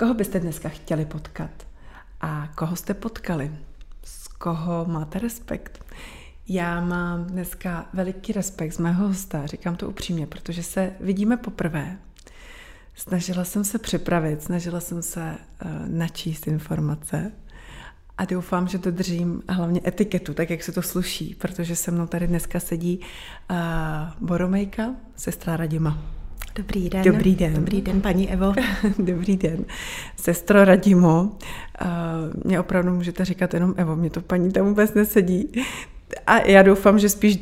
Koho byste dneska chtěli potkat? A koho jste potkali? Z koho máte respekt? Já mám dneska veliký respekt z mého hosta, říkám to upřímně, protože se vidíme poprvé. Snažila jsem se připravit, snažila jsem se uh, načíst informace a doufám, že dodržím hlavně etiketu, tak jak se to sluší, protože se mnou tady dneska sedí uh, Boromejka, sestra Radima. Dobrý den. Dobrý den. Dobrý den, paní Evo. Dobrý den. Sestro Radimo, uh, mě opravdu můžete říkat jenom Evo, mě to paní tam vůbec nesedí a já doufám, že spíš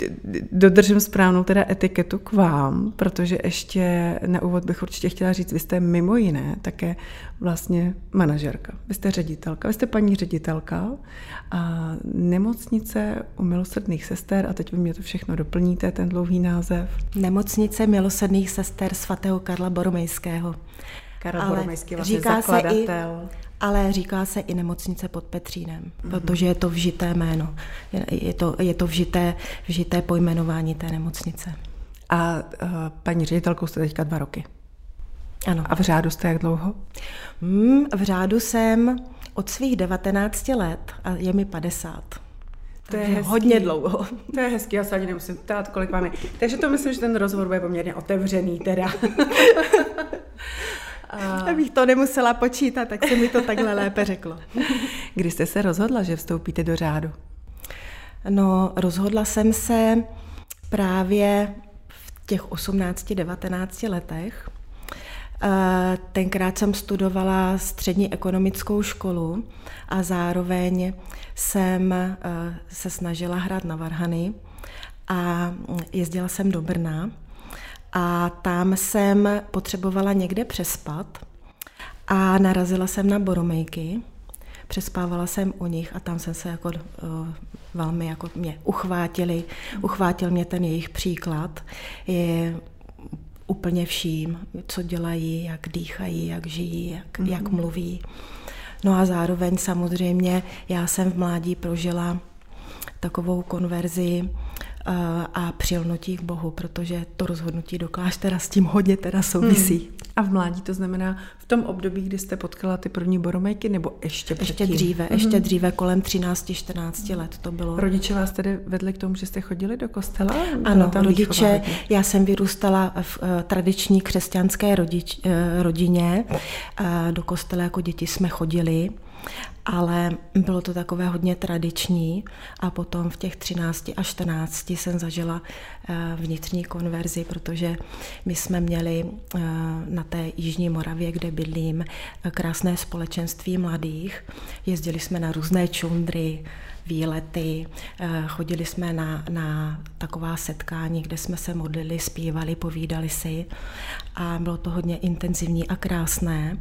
dodržím správnou teda etiketu k vám, protože ještě na úvod bych určitě chtěla říct, vy jste mimo jiné také vlastně manažerka. Vy jste ředitelka, vy jste paní ředitelka a nemocnice u milosrdných sester, a teď vy mě to všechno doplníte, ten dlouhý název. Nemocnice milosrdných sester svatého Karla Boromejského. Karel Ale Boromejský, vlastně říká zakladatel. Se i ale říká se i nemocnice pod Petřínem, mm-hmm. protože je to vžité jméno. Je, to, je to vžité, vžité pojmenování té nemocnice. A uh, paní ředitelkou jste teďka dva roky. Ano. A v řádu jste jak dlouho? Hmm, v řádu jsem od svých 19 let a je mi 50. To je hezký. hodně dlouho. To je hezký, já se ani nemusím ptát, kolik vám je. Takže to myslím, že ten rozhovor bude poměrně otevřený teda. A... Abych to nemusela počítat, tak se mi to takhle lépe řeklo. Kdy jste se rozhodla, že vstoupíte do řádu? No, rozhodla jsem se právě v těch 18-19 letech. Tenkrát jsem studovala střední ekonomickou školu a zároveň jsem se snažila hrát na varhany a jezdila jsem do Brna a tam jsem potřebovala někde přespat a narazila jsem na boromejky. Přespávala jsem u nich a tam jsem se jako uh, velmi jako mě uchvátili, uchvátil mě ten jejich příklad. Je úplně vším, co dělají, jak dýchají, jak žijí, jak, mm-hmm. jak mluví. No a zároveň samozřejmě já jsem v mládí prožila takovou konverzi a přilnutí k Bohu, protože to rozhodnutí do kláštera s tím hodně teda souvisí. Hmm. A v mládí to znamená v tom období, kdy jste potkala ty první boromejky, nebo ještě předtím? Ještě dříve, hmm. ještě dříve, kolem 13-14 let to bylo. Rodiče vás tedy vedli k tomu, že jste chodili do kostela? Ano, rodiče, já jsem vyrůstala v uh, tradiční křesťanské rodič, uh, rodině, uh, do kostela jako děti jsme chodili ale bylo to takové hodně tradiční a potom v těch 13 a 14 jsem zažila eh, vnitřní konverzi, protože my jsme měli eh, na té Jižní Moravě, kde bydlím, eh, krásné společenství mladých. Jezdili jsme na různé čundry, výlety, chodili jsme na, na taková setkání, kde jsme se modlili, zpívali, povídali si a bylo to hodně intenzivní a krásné.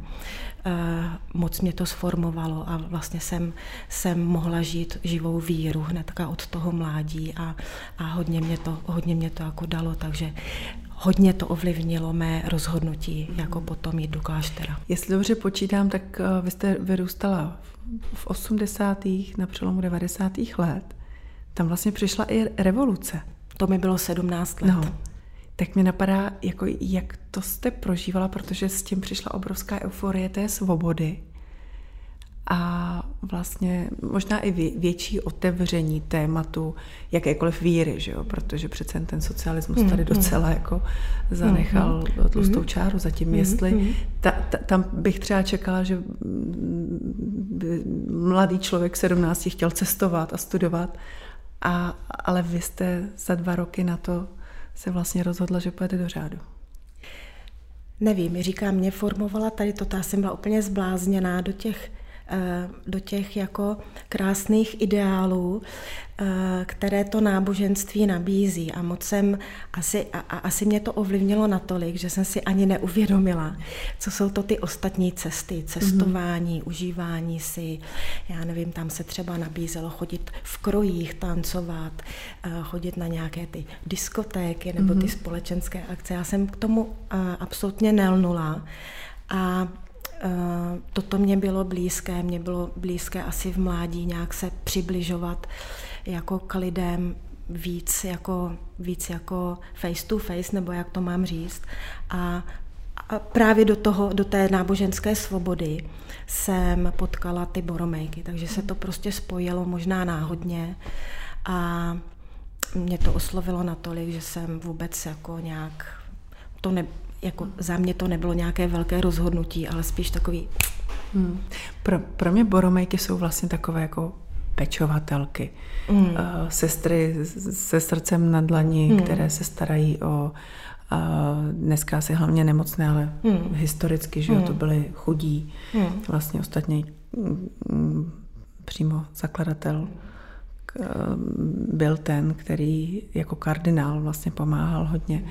Eh, moc mě to sformovalo a vlastně jsem, jsem mohla žít živou víru hned od toho mládí a, a hodně, mě to, hodně mě to jako dalo, takže hodně to ovlivnilo mé rozhodnutí, jako potom jít do kláštera. Jestli dobře počítám, tak eh, vy jste vyrůstala v 80. na přelomu 90. let. Tam vlastně přišla i revoluce. To mi bylo 17 let. No tak mě napadá, jako jak to jste prožívala, protože s tím přišla obrovská euforie té svobody a vlastně možná i větší otevření tématu jakékoliv víry, že jo? protože přece ten socialismus tady mm-hmm. docela jako zanechal mm-hmm. tlustou čáru za tím, jestli ta, ta, tam bych třeba čekala, že mladý člověk 17 chtěl cestovat a studovat, a, ale vy jste za dva roky na to se vlastně rozhodla, že pojede do řádu? Nevím, říkám, mě formovala tady to, já jsem byla úplně zblázněná do těch do těch jako krásných ideálů, eh, které to náboženství nabízí. A moc jsem, asi, a, a asi mě to ovlivnilo natolik, že jsem si ani neuvědomila, co jsou to ty ostatní cesty, cestování, mm-hmm. užívání si, já nevím, tam se třeba nabízelo chodit v krojích, tancovat, eh, chodit na nějaké ty diskotéky nebo mm-hmm. ty mhm. společenské akce. Já jsem k tomu absolutně nelnula. A Eh, toto mě bylo blízké, mě bylo blízké asi v mládí nějak se přibližovat jako k lidem víc jako, víc jako face to face, nebo jak to mám říct. A a právě do, toho, do té náboženské svobody jsem potkala ty boromejky, takže se to prostě spojilo možná náhodně a mě to oslovilo natolik, že jsem vůbec jako nějak, to ne, jako za mě to nebylo nějaké velké rozhodnutí, ale spíš takový... Hmm. Pro, pro mě boromejky jsou vlastně takové jako pečovatelky, hmm. uh, sestry se srdcem na dlani, hmm. které se starají o uh, dneska asi hlavně nemocné, ale hmm. historicky, že jo, to hmm. byly chudí. Hmm. Vlastně ostatně mm, přímo zakladatel byl ten, který jako kardinál vlastně pomáhal hodně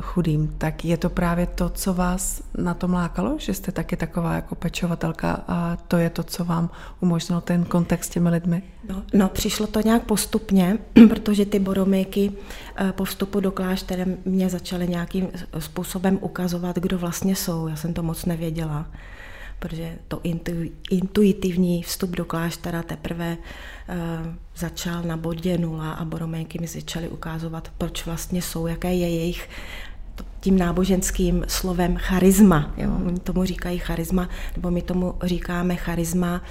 chudým, tak je to právě to, co vás na tom lákalo, že jste taky taková jako pečovatelka a to je to, co vám umožnilo ten kontakt s těmi lidmi? No, no přišlo to nějak postupně, protože ty boromejky eh, po vstupu do kláštera mě začaly nějakým způsobem ukazovat, kdo vlastně jsou. Já jsem to moc nevěděla protože to intuitivní vstup do kláštera teprve uh, začal na bodě nula a boromejky mi začaly ukázovat, proč vlastně jsou, jaké je jejich tím náboženským slovem charisma. Jo? Oni tomu říkají charisma, nebo my tomu říkáme charisma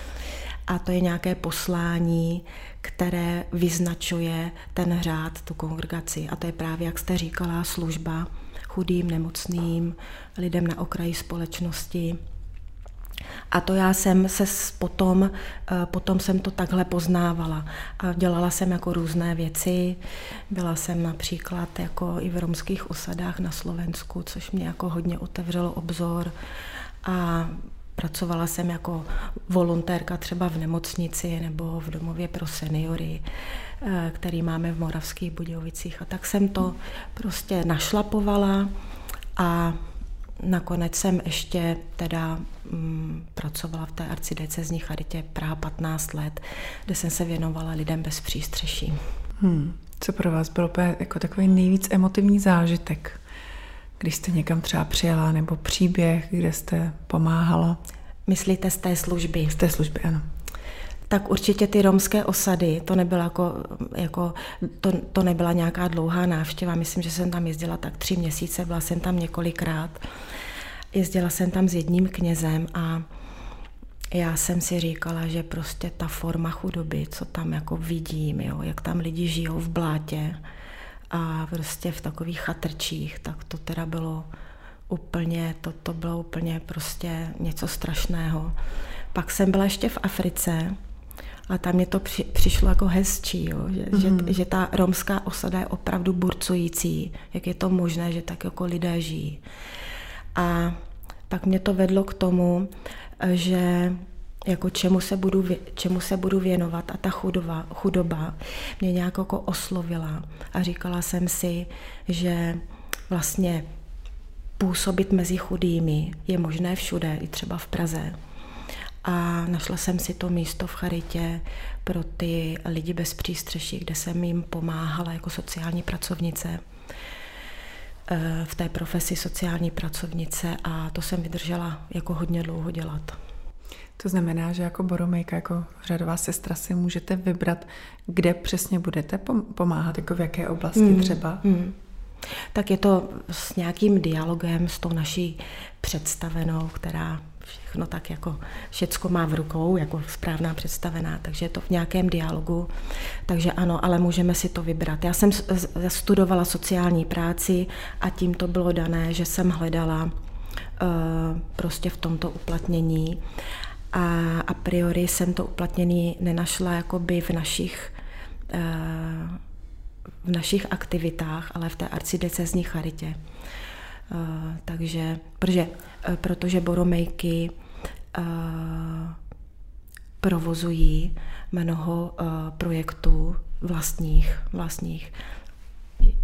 a to je nějaké poslání, které vyznačuje ten řád, tu kongregaci. A to je právě, jak jste říkala, služba chudým, nemocným, lidem na okraji společnosti, a to já jsem se potom, eh, potom jsem to takhle poznávala. A dělala jsem jako různé věci. Byla jsem například jako i v romských osadách na Slovensku, což mě jako hodně otevřelo obzor. A pracovala jsem jako volontérka třeba v nemocnici nebo v domově pro seniory, eh, který máme v Moravských Budějovicích. A tak jsem to prostě našlapovala a Nakonec jsem ještě teda mm, pracovala v té arcidiecezní charitě Praha 15 let, kde jsem se věnovala lidem bez přístřeší. Hmm. Co pro vás bylo jako takový nejvíc emotivní zážitek, když jste někam třeba přijela, nebo příběh, kde jste pomáhala? Myslíte z té služby? Z té služby, ano tak určitě ty romské osady, to nebyla, jako, jako, to, to nebyla nějaká dlouhá návštěva, myslím, že jsem tam jezdila tak tři měsíce, byla jsem tam několikrát. Jezdila jsem tam s jedním knězem a já jsem si říkala, že prostě ta forma chudoby, co tam jako vidím, jo, jak tam lidi žijou v blátě a prostě v takových chatrčích, tak to teda bylo úplně, to, to bylo úplně prostě něco strašného. Pak jsem byla ještě v Africe a tam mě to při, přišlo jako hezčí, jo, že, mm-hmm. že, že ta romská osada je opravdu burcující, jak je to možné, že tak jako lidé žijí. A pak mě to vedlo k tomu, že jako čemu se budu, čemu se budu věnovat a ta chudoba, chudoba mě nějak jako oslovila a říkala jsem si, že vlastně působit mezi chudými je možné všude, i třeba v Praze. A našla jsem si to místo v charitě pro ty lidi bez přístřeší, kde jsem jim pomáhala jako sociální pracovnice. Eh, v té profesi sociální pracovnice a to jsem vydržela jako hodně dlouho dělat. To znamená, že jako boromejka, jako řadová sestra si můžete vybrat, kde přesně budete pomáhat, jako v jaké oblasti mm, třeba? Mm. Tak je to s nějakým dialogem s tou naší představenou, která všechno tak jako všecko má v rukou, jako správná představená, takže je to v nějakém dialogu. Takže ano, ale můžeme si to vybrat. Já jsem studovala sociální práci a tím to bylo dané, že jsem hledala uh, prostě v tomto uplatnění a a priori jsem to uplatnění nenašla jakoby v našich uh, v našich aktivitách, ale v té arcidecezní charitě. Uh, takže, protože, uh, protože boromejky uh, provozují mnoho projektů vlastních, vlastních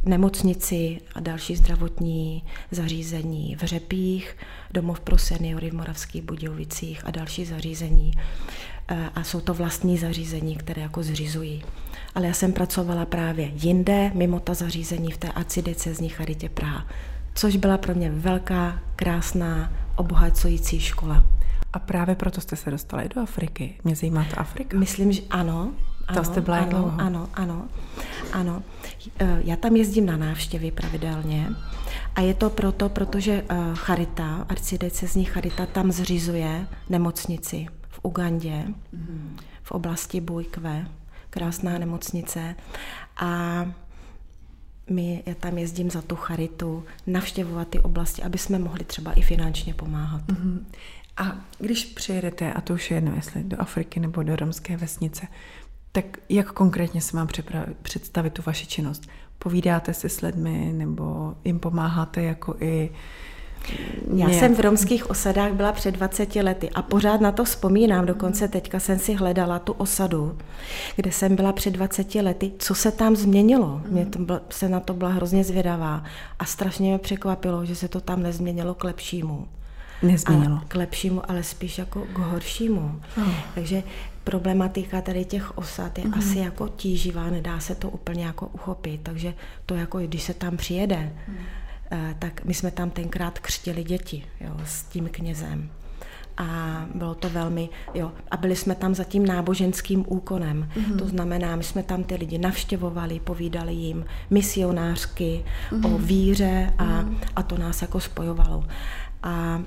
nemocnici a další zdravotní zařízení v Řepích, domov pro seniory v Moravských Budějovicích a další zařízení. A jsou to vlastní zařízení, které jako zřizují. Ale já jsem pracovala právě jinde, mimo ta zařízení v té acidecezní charitě Praha což byla pro mě velká, krásná, obohacující škola. A právě proto jste se dostala i do Afriky. Mě zajímá ta Afrika. Myslím, že ano. ano, jste byla ano, dlouho. ano, ano, ano. Eh, já tam jezdím na návštěvy pravidelně a je to proto, protože eh, Charita, arcidiecezní Charita, tam zřizuje nemocnici v Ugandě, mm. v oblasti Bujkve, krásná nemocnice a my, já tam jezdím za tu charitu, navštěvovat ty oblasti, aby jsme mohli třeba i finančně pomáhat. Mm-hmm. A když přijedete, a to už je jedno, jestli do Afriky nebo do romské vesnice, tak jak konkrétně se mám představit tu vaši činnost? Povídáte si s lidmi nebo jim pomáháte jako i já jsem v romských osadách byla před 20 lety a pořád na to vzpomínám. Dokonce teďka jsem si hledala tu osadu, kde jsem byla před 20 lety. Co se tam změnilo? Mě to byla, se na to byla hrozně zvědavá a strašně mě překvapilo, že se to tam nezměnilo k lepšímu. Nezměnilo. Ale k lepšímu, ale spíš jako k horšímu. Oh. Takže problematika tady těch osad je mm-hmm. asi jako tíživá, nedá se to úplně jako uchopit. Takže to jako, když se tam přijede, mm tak my jsme tam tenkrát křtili děti jo, s tím knězem. A bylo to velmi, jo, a byli jsme tam za tím náboženským úkonem. Mm-hmm. To znamená, my jsme tam ty lidi navštěvovali, povídali jim misionářky mm-hmm. o víře a, mm-hmm. a to nás jako spojovalo. A,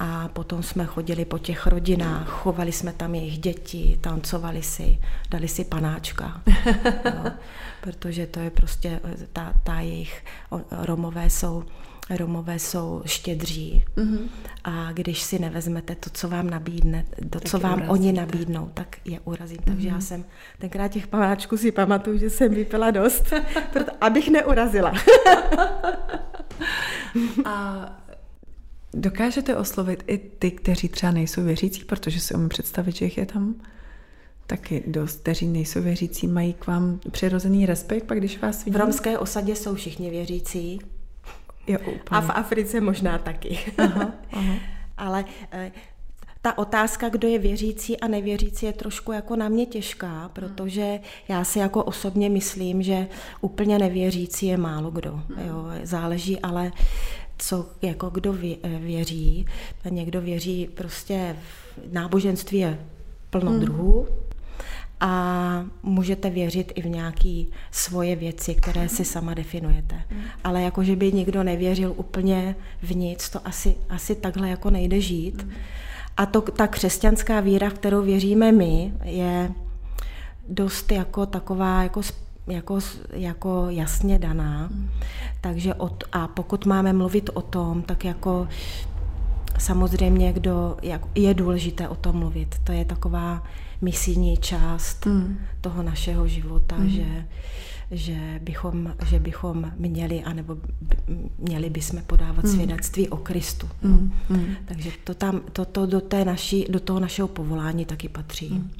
a potom jsme chodili po těch rodinách, chovali jsme tam jejich děti, tancovali si, dali si panáčka. jo, protože to je prostě, ta, ta jejich, Romové jsou Romové jsou štědří mm-hmm. a když si nevezmete to, co vám nabídne, to, tak co vám urazíte. oni nabídnou, tak je urazím. Mm-hmm. Takže já mhm. jsem tenkrát těch pamáčků si pamatuju, že jsem vypila dost, proto, abych neurazila. a Dokážete oslovit i ty, kteří třeba nejsou věřící, protože si umím představit, že jich je tam taky dost, kteří nejsou věřící, mají k vám přirozený respekt, pak když vás vidí? V romské osadě jsou všichni věřící. Jo, úplně. A v Africe možná taky. Aha, aha. Ale eh, ta otázka, kdo je věřící a nevěřící, je trošku jako na mě těžká, protože já si jako osobně myslím, že úplně nevěřící je málo kdo. Jo. Záleží ale co jako kdo věří. Někdo věří prostě v náboženství je plno hmm. druhů a můžete věřit i v nějaké svoje věci, které si sama definujete. Ale jako, že by někdo nevěřil úplně v nic, to asi, asi takhle jako nejde žít. A to, ta křesťanská víra, v kterou věříme my, je dost jako taková jako jako, jako jasně daná. Hmm. Takže od, a pokud máme mluvit o tom, tak jako samozřejmě, kdo, jak, je důležité o tom mluvit. To je taková misijní část hmm. toho našeho života, hmm. že, že, bychom, že bychom měli, anebo měli bychom podávat hmm. svědectví o Kristu. Hmm. Hmm. Takže to, tam, to, to do, té naší, do toho našeho povolání taky patří. Hmm.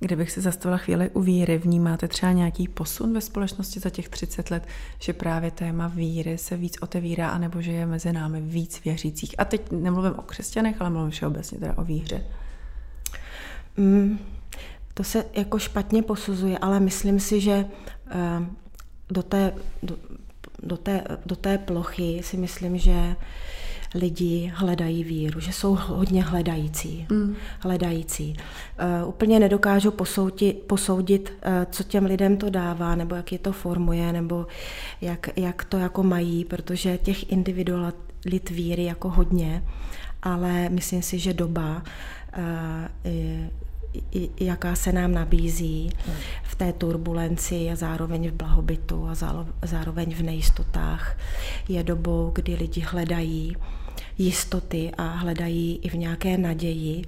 Kdybych se zastavila chvíli u víry, vnímáte třeba nějaký posun ve společnosti za těch 30 let, že právě téma víry se víc otevírá, anebo že je mezi námi víc věřících? A teď nemluvím o křesťanech, ale mluvím všeobecně teda o víře. Mm, to se jako špatně posuzuje, ale myslím si, že uh, do té, do, do, té, do té plochy si myslím, že lidi hledají víru, že jsou hodně hledající. Mm. hledající. Uh, úplně nedokážu posoudit, posoudit uh, co těm lidem to dává, nebo jak je to formuje, nebo jak, jak to jako mají, protože těch individualit víry jako hodně, ale myslím si, že doba uh, jaká se nám nabízí v té turbulenci a zároveň v blahobytu a zároveň v nejistotách. Je dobou, kdy lidi hledají jistoty a hledají i v nějaké naději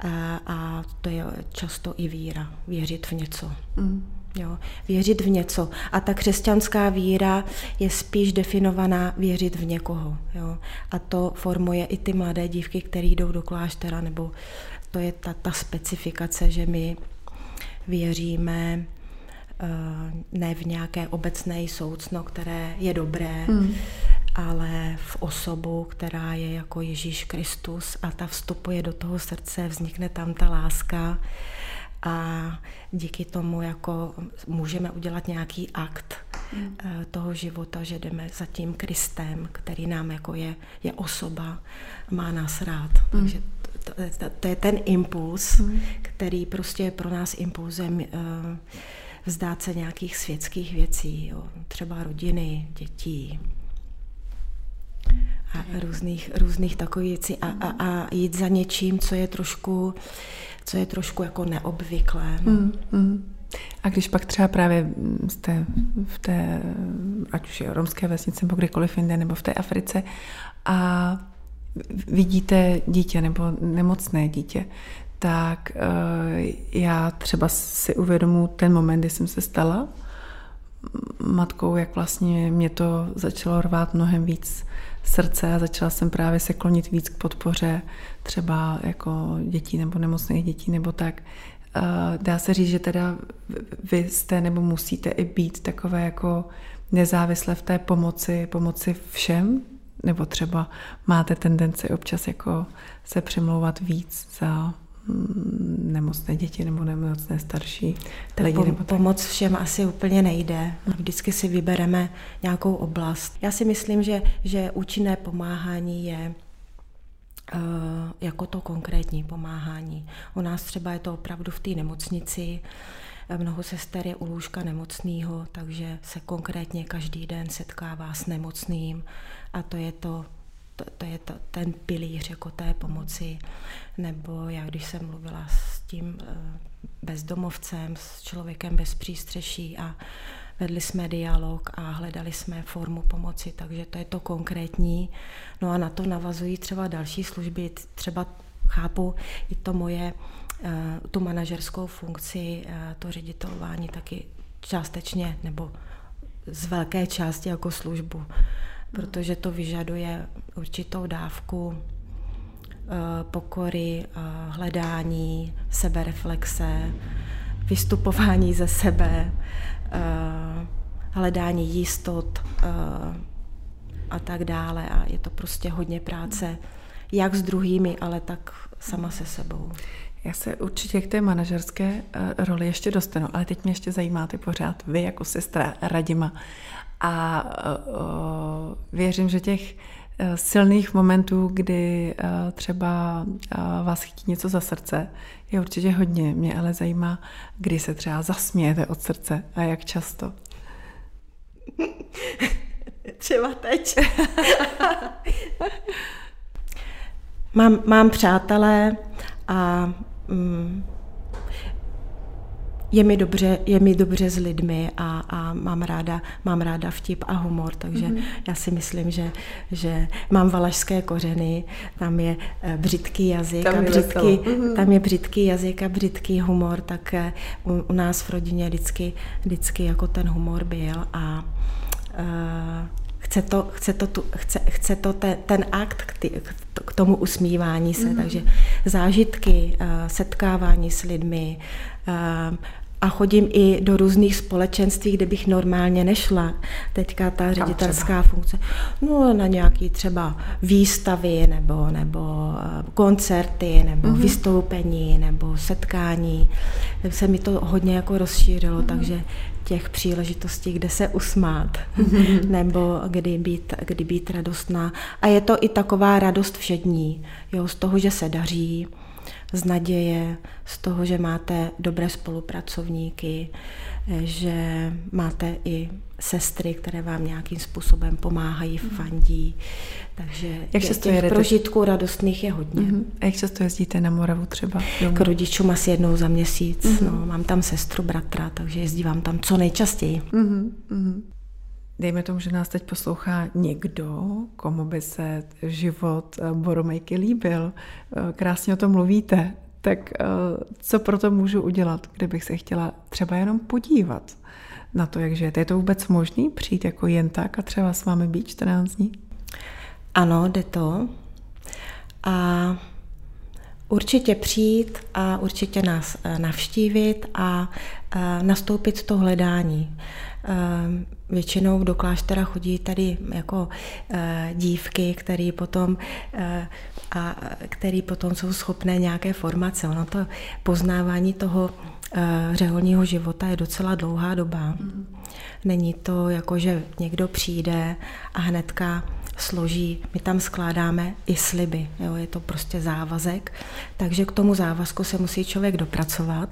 a, a to je často i víra, věřit v něco. Mm. Jo, věřit v něco. A ta křesťanská víra je spíš definovaná věřit v někoho. Jo. A to formuje i ty mladé dívky, které jdou do kláštera, nebo to je ta, ta specifikace, že my věříme uh, ne v nějaké obecné soucno, které je dobré, mm. ale v osobu, která je jako Ježíš Kristus a ta vstupuje do toho srdce, vznikne tam ta láska a díky tomu jako můžeme udělat nějaký akt mm. toho života, že jdeme za tím Kristem, který nám jako je, je osoba, má nás rád. Mm. Takže to, je ten impuls, mm. který prostě je pro nás impulzem uh, vzdát se nějakých světských věcí, jo. třeba rodiny, dětí a různých, různých takových věcí a, a, a jít za něčím, co je trošku, co je trošku jako neobvyklé. Mm, mm. A když pak třeba právě jste v té, ať už je romské vesnice, nebo kdekoliv jinde, nebo v té Africe a vidíte dítě nebo nemocné dítě, tak uh, já třeba si uvědomu ten moment, kdy jsem se stala matkou, jak vlastně mě to začalo rvát mnohem víc srdce a začala jsem právě se klonit víc k podpoře třeba jako dětí nebo nemocných dětí nebo tak. Uh, dá se říct, že teda vy jste nebo musíte i být takové jako nezávisle v té pomoci, pomoci všem, nebo třeba máte tendenci občas jako se přemlouvat víc za mm, nemocné děti nebo nemocné starší tak lidi. nebo tak. pomoc všem asi úplně nejde. Vždycky si vybereme nějakou oblast. Já si myslím, že, že účinné pomáhání je uh, jako to konkrétní pomáhání. U nás třeba je to opravdu v té nemocnici, Mnoho sester je u lůžka nemocného, takže se konkrétně každý den setkává s nemocným a to je to, to, to je to, ten pilíř jako té pomoci. Nebo já, když jsem mluvila s tím eh, bezdomovcem, s člověkem bez přístřeší a vedli jsme dialog a hledali jsme formu pomoci, takže to je to konkrétní. No a na to navazují třeba další služby, třeba chápu i to moje Eh, tu manažerskou funkci, eh, to ředitelování taky částečně nebo z velké části jako službu, protože to vyžaduje určitou dávku eh, pokory, hledání, sebereflexe, vystupování ze sebe, hledání jistot a tak dále. A je to prostě hodně práce, jak s druhými, ale tak sama se sebou. Já se určitě k té manažerské eh, roli ještě dostanu, ale teď mě ještě zajímáte pořád vy jako sestra Radima. A uh, věřím, že těch silných momentů, kdy třeba vás chytí něco za srdce, je určitě hodně. Mě ale zajímá, kdy se třeba zasmějete od srdce a jak často. třeba teď. mám, mám přátelé a Mm, je mi dobře, je mi dobře s lidmi a, a mám, ráda, mám ráda vtip a humor, takže mm-hmm. já si myslím, že, že mám valašské kořeny, tam je eh, břitký jazyk tam a břitký, mm-hmm. tam je břitký jazyk a břitký humor, tak eh, u, u nás v rodině vždycky, vždycky jako ten humor byl a uh, chce to, chce to, tu, chce, chce to te, ten akt k, ty, k tomu usmívání se, mm-hmm. takže zážitky, uh, setkávání s lidmi uh, a chodím i do různých společenství, kde bych normálně nešla. Teďka ta ředitelská funkce. No na nějaký třeba výstavy nebo, nebo eh, koncerty nebo mm-hmm. vystoupení nebo setkání. Se mi to hodně jako rozšířilo, mm-hmm. takže těch příležitostí, kde se usmát, nebo kdy být, kdy být radostná. A je to i taková radost všední, jo, z toho, že se daří, z naděje, z toho, že máte dobré spolupracovníky, že máte i sestry, které vám nějakým způsobem pomáhají, mhm. fandí. Takže jak těch, těch prožitků radostných je hodně. Mm-hmm. A jak často jezdíte na Moravu třeba? Domů? K rodičům asi jednou za měsíc. Mm-hmm. No, mám tam sestru, bratra, takže jezdívám tam co nejčastěji. Mm-hmm. Dejme tomu, že nás teď poslouchá někdo, komu by se život eh, Boromejky líbil. Eh, krásně o tom mluvíte. Tak eh, co pro to můžu udělat, kdybych se chtěla třeba jenom podívat na to, jak žijete? Je to vůbec možný přijít jako jen tak a třeba s vámi být 14 dní? Ano, jde to. A určitě přijít a určitě nás navštívit a nastoupit to hledání. Ehm, většinou do kláštera chodí tady jako eh, dívky, které potom, eh, a, který potom jsou schopné nějaké formace. Ono to poznávání toho eh, řeholního života je docela dlouhá doba. Není to jako, že někdo přijde a hnedka složí, my tam skládáme i sliby, jo, je to prostě závazek, takže k tomu závazku se musí člověk dopracovat.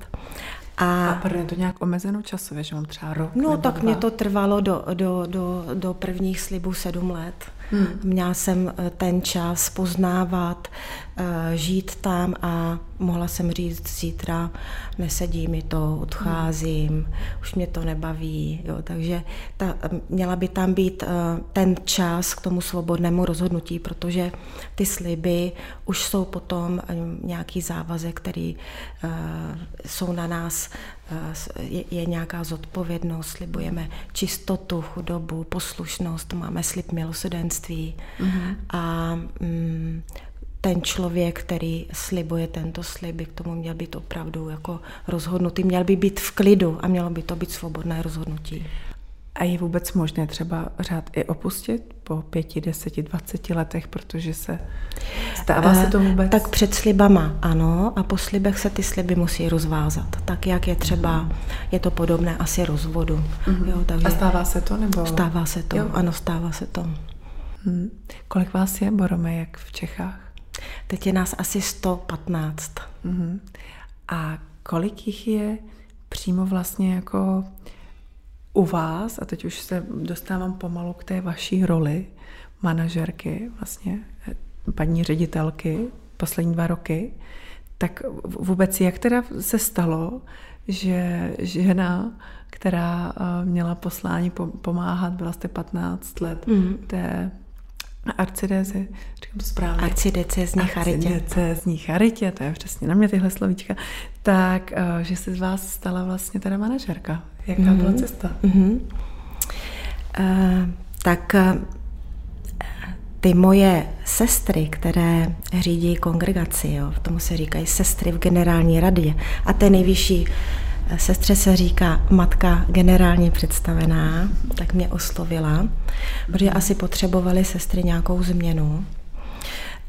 A, a pardon, je to nějak omezeno časově, že mám třeba rok? No tak dva? mě to trvalo do, do, do, do prvních slibů sedm let. Hmm. Měla jsem eh, ten čas poznávat, eh, žít tam a mohla jsem říct zítra nesedí mi to, odcházím, hmm. už mě to nebaví. Jo, takže ta, měla by tam být eh, ten čas k tomu svobodnému rozhodnutí, protože ty sliby už jsou potom nějaký závazek, který jsou na nás je, je nějaká zodpovědnost, slibujeme čistotu, chudobu, poslušnost, máme slib milosedenství mm-hmm. a mm, ten člověk, který slibuje tento slib, by k tomu měl být opravdu jako rozhodnutý, měl by být v klidu a mělo by to být svobodné rozhodnutí. A je vůbec možné třeba řád i opustit po pěti, deseti, dvaceti letech, protože se stává se to eh, vůbec? Tak před slibama ano a po slibech se ty sliby musí rozvázat. Tak jak je třeba, je to podobné asi rozvodu. Mm-hmm. Jo, takže... A stává se to? nebo? Stává se to, jo. ano, stává se to. Hmm. Kolik vás je, Borome, jak v Čechách? Teď je nás asi 115. Mm-hmm. A kolik jich je přímo vlastně jako u vás, a teď už se dostávám pomalu k té vaší roli manažerky, vlastně paní ředitelky, poslední dva roky, tak vůbec jak teda se stalo, že žena, která eh, měla poslání pomáhat, byla jste 15 let mm. té arcidézy, říkám to správně. Arcidecezní charitě. Arcidecezní charitě, to je přesně na mě tyhle slovíčka. Tak, eh, že se z vás stala vlastně teda manažerka. Jaká mm-hmm. byla cesta? Mm-hmm. Uh, tak ty moje sestry, které řídí kongregaci, jo, tomu se říkají sestry v generální radě, a té nejvyšší sestře se říká matka generální představená, tak mě oslovila, protože asi potřebovali sestry nějakou změnu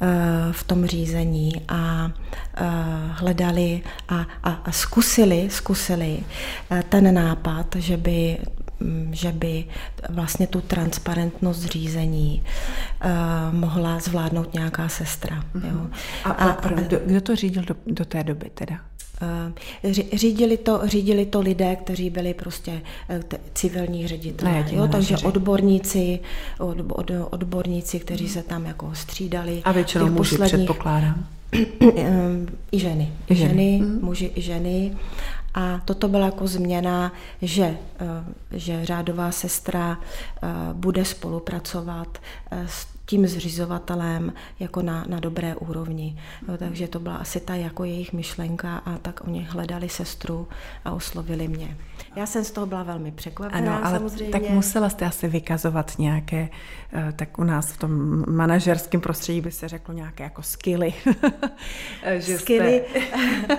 eh, v tom řízení a eh, hledali a, a, a zkusili, zkusili eh, ten nápad, že by mm, že by vlastně tu transparentnost řízení uh, mohla zvládnout nějaká sestra. Mm-hmm. Jo. A, a, a, a kdo, kdo to řídil do, do té doby teda? Eh, řídili to, řídili to lidé, kteří byli prostě eh, civilní ředitelé. jo, takže odborníci, od, od, odborníci, kteří se tam jako střídali. A většinou muži posledních... předpokládám. I ženy. I ženy, ženy mm. muži i ženy. A toto byla jako změna, že, eh, že řádová sestra bude spolupracovat s tím zřizovatelem jako na, na dobré úrovni. Jo, takže to byla asi ta jako jejich myšlenka a tak oni hledali sestru a oslovili mě. Já jsem z toho byla velmi překvapená ano, ale samozřejmě. tak musela jste asi vykazovat nějaké, eh, tak u nás v tom manažerském prostředí by se řeklo nějaké jako skilly. že skilly. Jste,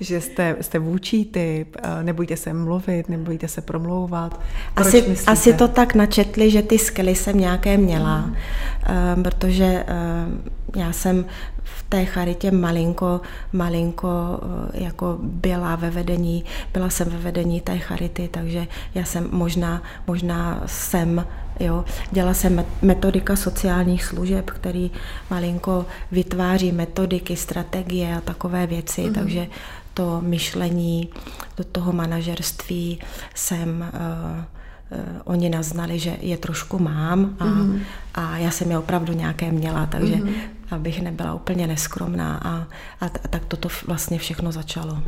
že jste, jste vůči typ, eh, nebojte se mluvit, nebojte se promlouvat. asi, asi to tak načetli, že ty skilly jsem nějaké měla, mm. protože já jsem v té charitě malinko, malinko eh, jako byla ve vedení, byla jsem ve vedení té charity, takže já jsem možná, možná jsem Jo. Dělala jsem metodika sociálních služeb, který malinko vytváří metodiky, strategie a takové věci, mm-hmm. takže to myšlení do toho manažerství jsem uh, uh, oni naznali, že je trošku mám a, mm-hmm. a já jsem je opravdu nějaké měla, takže mm-hmm abych nebyla úplně neskromná a, a, a tak toto vlastně všechno začalo.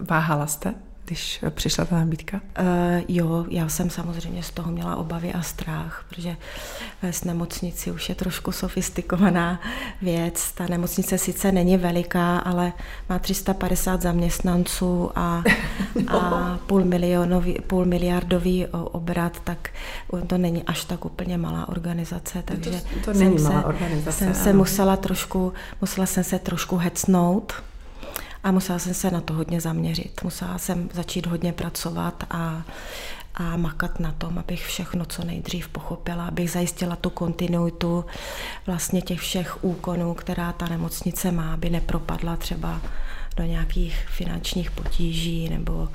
Váhala jste? Když přišla ta nabídka? Uh, jo, já jsem samozřejmě z toho měla obavy a strach, protože v nemocnici už je trošku sofistikovaná věc. Ta nemocnice sice není veliká, ale má 350 zaměstnanců a, no. a půl, milionový, půl miliardový obrat, tak to není až tak úplně malá organizace. Takže to, to není malá organizace. Jsem se musela trošku, musela jsem se trošku hecnout, a musela jsem se na to hodně zaměřit. Musela jsem začít hodně pracovat a, a makat na tom, abych všechno co nejdřív pochopila, abych zajistila tu kontinuitu vlastně těch všech úkonů, která ta nemocnice má, aby nepropadla třeba do nějakých finančních potíží nebo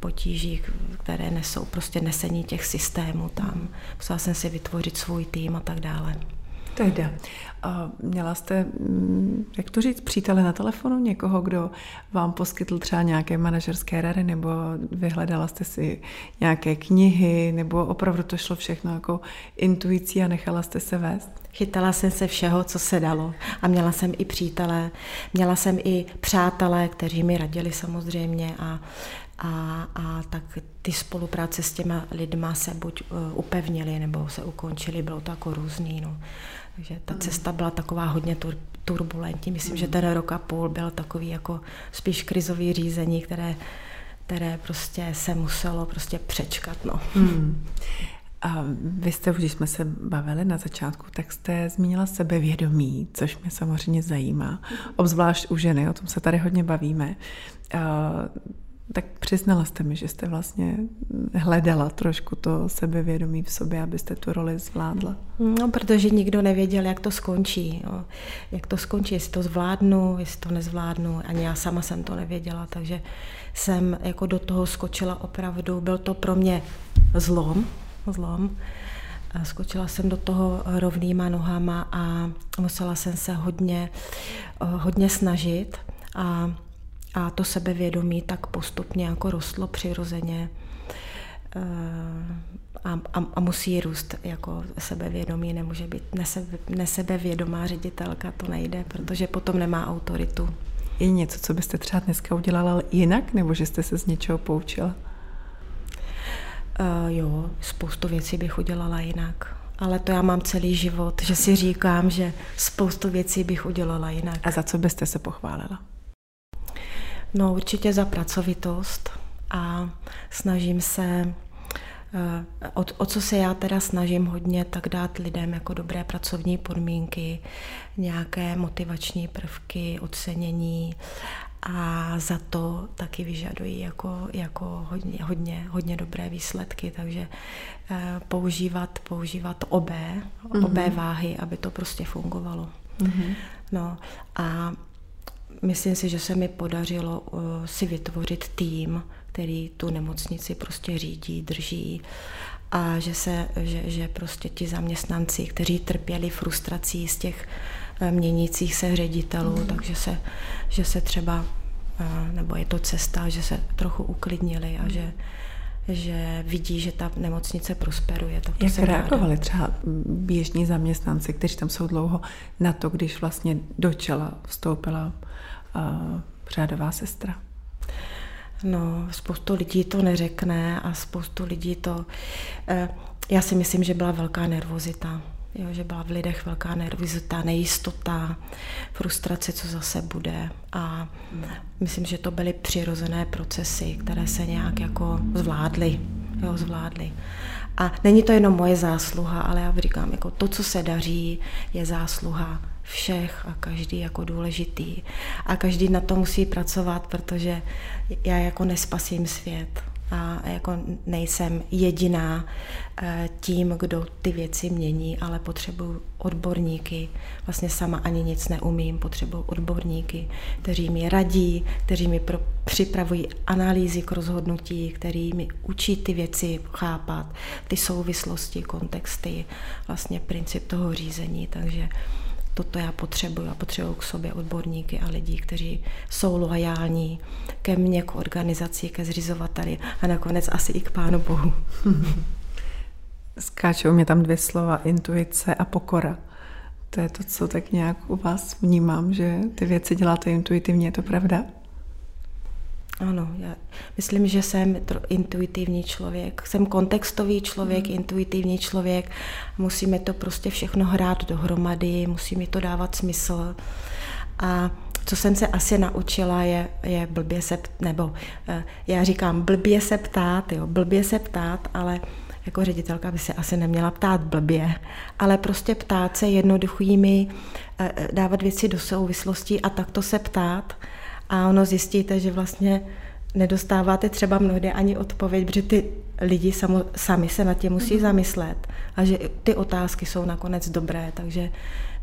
potíží, které nesou prostě nesení těch systémů tam. Musela jsem si vytvořit svůj tým a tak dále. Teda, a měla jste, mm, jak to říct, přítele na telefonu, někoho, kdo vám poskytl třeba nějaké manažerské rady, nebo vyhledala jste si nějaké knihy, nebo opravdu to šlo všechno jako intuicí a nechala jste se vést? Chytala jsem se všeho, co se dalo. A měla jsem i přítele, měla jsem i přátelé, kteří mi radili samozřejmě a a, a tak ty spolupráce s těma lidma se buď uh, upevnily, nebo se ukončily, bylo to jako různý. No. Takže ta cesta byla taková hodně tur, turbulentní. Myslím, že ten rok a půl byl takový jako spíš krizový řízení, které, které prostě se muselo prostě přečkat. No. Hmm. A vy jste, když jsme se bavili na začátku, tak jste zmínila sebevědomí, což mě samozřejmě zajímá, obzvlášť u ženy, o tom se tady hodně bavíme. Tak přiznala jste mi, že jste vlastně hledala trošku to sebevědomí v sobě, abyste tu roli zvládla. No, protože nikdo nevěděl, jak to skončí. Jo. Jak to skončí, jestli to zvládnu, jestli to nezvládnu. Ani já sama jsem to nevěděla, takže jsem jako do toho skočila opravdu. Byl to pro mě zlom, zlom. A skočila jsem do toho rovnýma nohama a musela jsem se hodně, hodně snažit. A a to sebevědomí tak postupně jako rostlo přirozeně eh, a, a, a musí růst jako sebevědomí, nemůže být nesebe, nesebevědomá ředitelka, to nejde, protože potom nemá autoritu. Je něco, co byste třeba dneska udělala jinak, nebo že jste se z něčeho poučila? Uh, jo, spoustu věcí bych udělala jinak. Ale to já mám celý život, že si říkám, že spoustu věcí bych udělala jinak. A za co byste se pochválila? No určitě za pracovitost a snažím se, eh, o, o co se já teda snažím hodně, tak dát lidem jako dobré pracovní podmínky, nějaké motivační prvky, ocenění a za to taky vyžadují jako, jako hodně, hodně, hodně dobré výsledky, takže eh, používat, používat obé, mm-hmm. obé váhy, aby to prostě fungovalo. Mm-hmm. No a myslím si, že se mi podařilo uh, si vytvořit tým, který tu nemocnici prostě řídí, drží a že, se, že, že prostě ti zaměstnanci, kteří trpěli frustrací z těch uh, měnících se ředitelů, mm. takže se, že se třeba, uh, nebo je to cesta, že se trochu uklidnili a mm. že že vidí, že ta nemocnice prosperuje. Tak to Jak reagovali ráda. třeba běžní zaměstnanci, kteří tam jsou dlouho, na to, když vlastně do čela vstoupila uh, řádová sestra? No, spoustu lidí to neřekne a spoustu lidí to... Uh, já si myslím, že byla velká nervozita. Jo, že byla v lidech velká nervozita, nejistota, frustrace, co zase bude. A myslím, že to byly přirozené procesy, které se nějak jako zvládly. Jo, zvládly. A není to jenom moje zásluha, ale já říkám, jako to, co se daří, je zásluha všech a každý jako důležitý. A každý na to musí pracovat, protože já jako nespasím svět a jako nejsem jediná eh, tím, kdo ty věci mění, ale potřebuji odborníky. Vlastně sama ani nic neumím, potřebuji odborníky, kteří mi radí, kteří mi pro, připravují analýzy k rozhodnutí, kteří mi učí ty věci chápat, ty souvislosti, kontexty, vlastně princip toho řízení. Takže toto já potřebuju. a potřebuju k sobě odborníky a lidi, kteří jsou loajální ke mně, k organizaci, ke zřizovateli a nakonec asi i k Pánu Bohu. Skáčou mě tam dvě slova, intuice a pokora. To je to, co tak nějak u vás vnímám, že ty věci děláte intuitivně, je to pravda? Ano, já myslím, že jsem intuitivní člověk. Jsem kontextový člověk, mm. intuitivní člověk. Musíme to prostě všechno hrát dohromady, musí mi to dávat smysl. A co jsem se asi naučila, je, je blbě se, nebo eh, já říkám blbě se ptát, jo, blbě se ptát, ale jako ředitelka by se asi neměla ptát blbě, ale prostě ptát se jednoduchými, eh, eh, dávat věci do souvislostí a takto se ptát a ono zjistíte, že vlastně nedostáváte třeba mnohdy ani odpověď, protože ty lidi samo, sami se na tě musí mm-hmm. zamyslet a že ty otázky jsou nakonec dobré, takže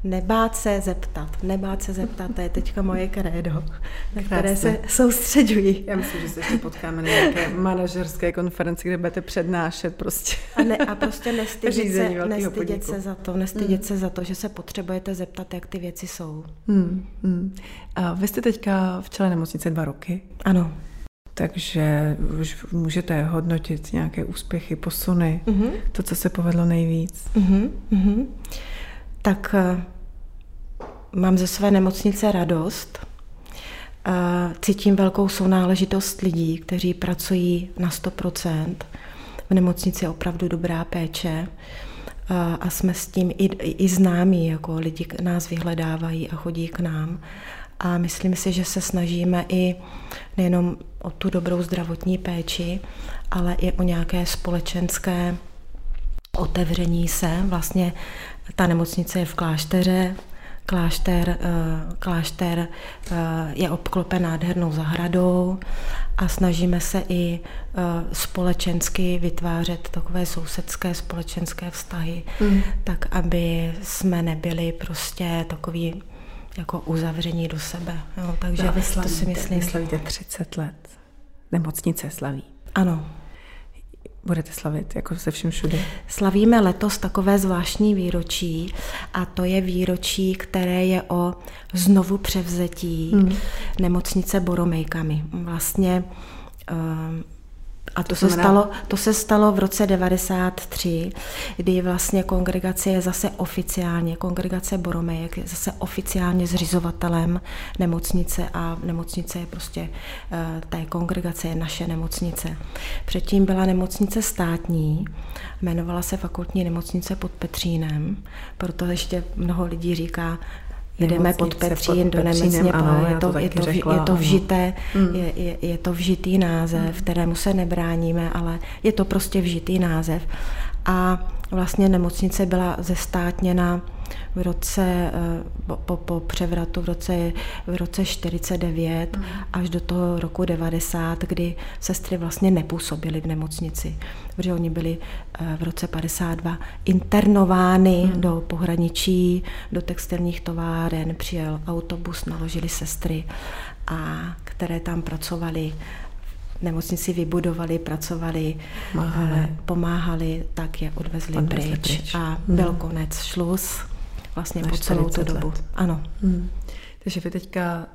nebát se zeptat, nebát se zeptat, to je teďka moje krédo, na které se soustředuji. Já myslím, že se ještě potkáme na nějaké manažerské konferenci, kde budete přednášet prostě. A, ne, a prostě nestydět, se, nestydět se za to, nestydět mm. se za to, že se potřebujete zeptat, jak ty věci jsou. Mm, mm. A vy jste teďka v čele nemocnice dva roky. Ano. Takže už můžete hodnotit nějaké úspěchy, posuny, mm-hmm. to, co se povedlo nejvíc. Mm-hmm. Tak uh, mám ze své nemocnice radost. Cítím velkou sounáležitost lidí, kteří pracují na 100%. V nemocnici je opravdu dobrá péče a jsme s tím i, i známí, jako lidi nás vyhledávají a chodí k nám. A myslím si, že se snažíme i nejenom o tu dobrou zdravotní péči, ale i o nějaké společenské otevření se. Vlastně ta nemocnice je v klášteře, Klášter, eh, klášter eh, je obklopen nádhernou zahradou a snažíme se i eh, společensky vytvářet takové sousedské společenské vztahy, mm. tak aby jsme nebyli prostě takový jako uzavření do sebe. Jo, takže no, to si myslím. Vy slavíte 30 let. Nemocnice slaví. Ano. Budete slavit jako se vším všude? Slavíme letos takové zvláštní výročí a to je výročí, které je o znovu převzetí hmm. nemocnice Boromejkami. Vlastně uh, a to, to se, stalo, to se stalo v roce 93, kdy vlastně kongregace je zase oficiálně, kongregace Boromejek je zase oficiálně zřizovatelem nemocnice a nemocnice je prostě, eh, té kongregace je naše nemocnice. Předtím byla nemocnice státní, jmenovala se fakultní nemocnice pod Petřínem, proto ještě mnoho lidí říká jdeme pod Petřín do Nemocně, ano, je, to, je, to, řekla, je to vžité, mm. je, je, je to vžitý název, mm. kterému se nebráníme, ale je to prostě vžitý název. A vlastně nemocnice byla zestátněna v roce, eh, po, po převratu v roce, v roce 49 mm. až do toho roku 90, kdy sestry vlastně nepůsobily v nemocnici, protože oni byli eh, v roce 52 internovány mm. do pohraničí, do textilních továren, přijel autobus, naložili sestry, a které tam pracovali nemocnici vybudovali, pracovali, pomáhali, eh, pomáhali tak je odvezli, odvezli pryč. pryč. A hmm. byl konec, šluz vlastně po celou tu dobu. Let. Ano. Hmm. Takže vy teďka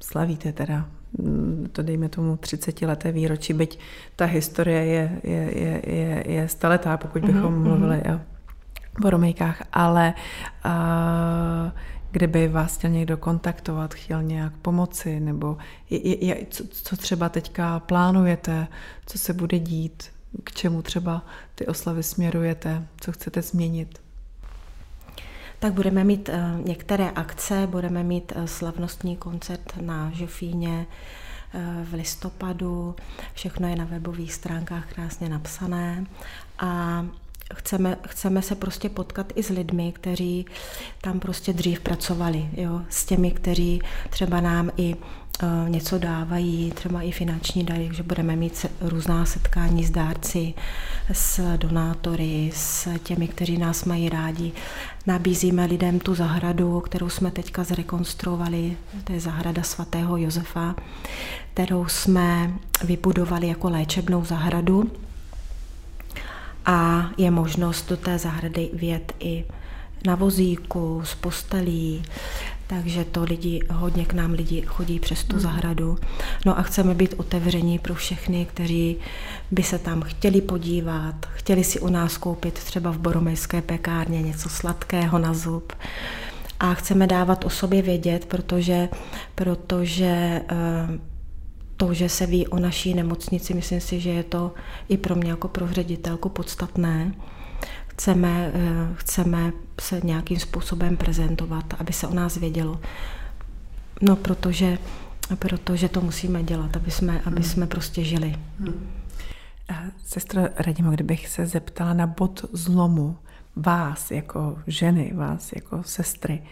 slavíte teda mm, to dejme tomu 30 leté výročí, byť ta historie je, je, je, je, je staletá, pokud bychom mm-hmm. mluvili o boromejkách, ale uh, kdyby vás chtěl někdo kontaktovat, chtěl nějak pomoci, nebo je, je, co, co třeba teďka plánujete, co se bude dít, k čemu třeba ty oslavy směrujete, co chcete změnit? Tak budeme mít uh, některé akce, budeme mít uh, slavnostní koncert na Žofíně uh, v listopadu. Všechno je na webových stránkách krásně napsané. A chceme, chceme se prostě potkat i s lidmi, kteří tam prostě dřív pracovali, jo? s těmi, kteří třeba nám i uh, něco dávají, třeba i finanční dary, že budeme mít různá setkání s dárci, s donátory, s těmi, kteří nás mají rádi. Nabízíme lidem tu zahradu, kterou jsme teďka zrekonstruovali, to je zahrada svatého Josefa, kterou jsme vybudovali jako léčebnou zahradu a je možnost do té zahrady vjet i na vozíku, z postelí, takže to lidi, hodně k nám lidi chodí přes tu hmm. zahradu. No a chceme být otevření pro všechny, kteří by se tam chtěli podívat, chtěli si u nás koupit třeba v boromejské pekárně něco sladkého na zub. A chceme dávat o sobě vědět, protože, protože uh, to, že se ví o naší nemocnici, myslím si, že je to i pro mě jako pro ředitelku podstatné. Chceme, eh, chceme se nějakým způsobem prezentovat, aby se o nás vědělo. No, protože, protože to musíme dělat, aby jsme, aby hmm. jsme prostě žili. Hmm. Sestro Radimo, kdybych se zeptala na bod zlomu vás jako ženy, vás jako sestry,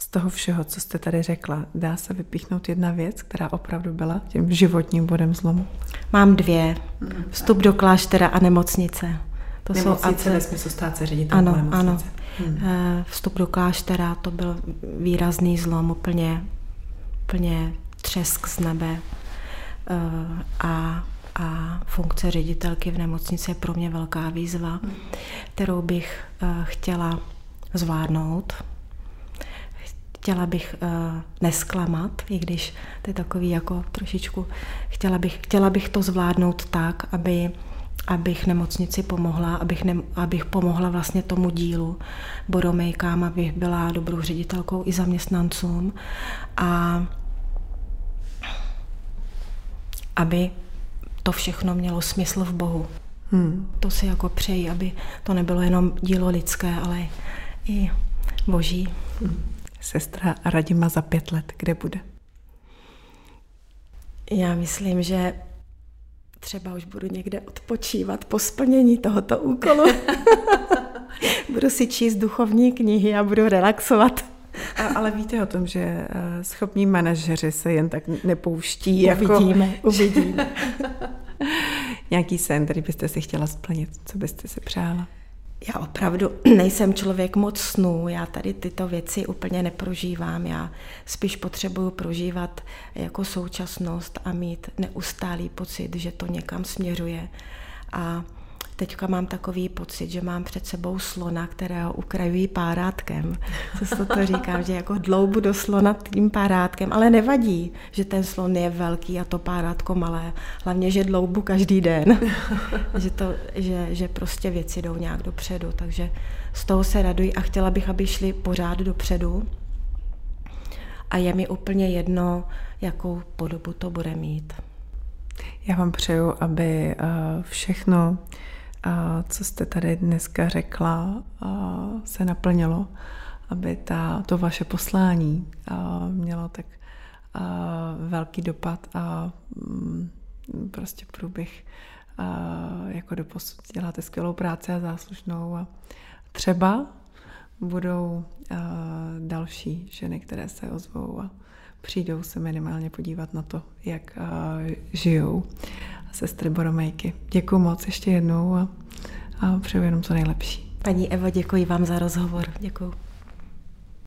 z toho všeho, co jste tady řekla, dá se vypíchnout jedna věc, která opravdu byla tím životním bodem zlomu? Mám dvě. Vstup do kláštera a nemocnice. To nemocnice jsou, ve smyslu stát se ředitel Ano, ano. Hmm. Vstup do kláštera, to byl výrazný zlom, úplně, úplně třesk z nebe. A a funkce ředitelky v nemocnici je pro mě velká výzva, kterou bych uh, chtěla zvládnout. Chtěla bych uh, nesklamat, i když to je takový jako trošičku, chtěla bych, chtěla bych to zvládnout tak, aby abych nemocnici pomohla, abych, ne, abych pomohla vlastně tomu dílu boromejkám, abych byla dobrou ředitelkou i zaměstnancům a aby to všechno mělo smysl v Bohu. Hmm. To si jako přeji, aby to nebylo jenom dílo lidské, ale i boží. Hmm. Sestra Radima za pět let, kde bude? Já myslím, že třeba už budu někde odpočívat po splnění tohoto úkolu. budu si číst duchovní knihy a budu relaxovat. A, ale víte o tom, že eh, schopní manažeři se jen tak nepouští. Uvidíme, jako... uvidíme. Nějaký sen, který byste si chtěla splnit, co byste si přála? Já opravdu nejsem člověk moc snů, já tady tyto věci úplně neprožívám, já spíš potřebuju prožívat jako současnost a mít neustálý pocit, že to někam směřuje. A teďka mám takový pocit, že mám před sebou slona, kterého ukrajují párátkem. Co to, říkám, že jako dloubu do slona tím párátkem, ale nevadí, že ten slon je velký a to párátko malé. Hlavně, že dloubu každý den. že, to, že, že prostě věci jdou nějak dopředu, takže z toho se raduji a chtěla bych, aby šli pořád dopředu. A je mi úplně jedno, jakou podobu to bude mít. Já vám přeju, aby eh, všechno a co jste tady dneska řekla, se naplnilo, aby ta, to vaše poslání mělo tak velký dopad a mm, prostě průběh jako do posud děláte skvělou práci a záslužnou. A třeba budou další ženy, které se ozvou a přijdou se minimálně podívat na to, jak žijou sestry Boromejky. Děkuji moc ještě jednou a, a přeju jenom co nejlepší. Paní Evo, děkuji vám za rozhovor. Děkuji.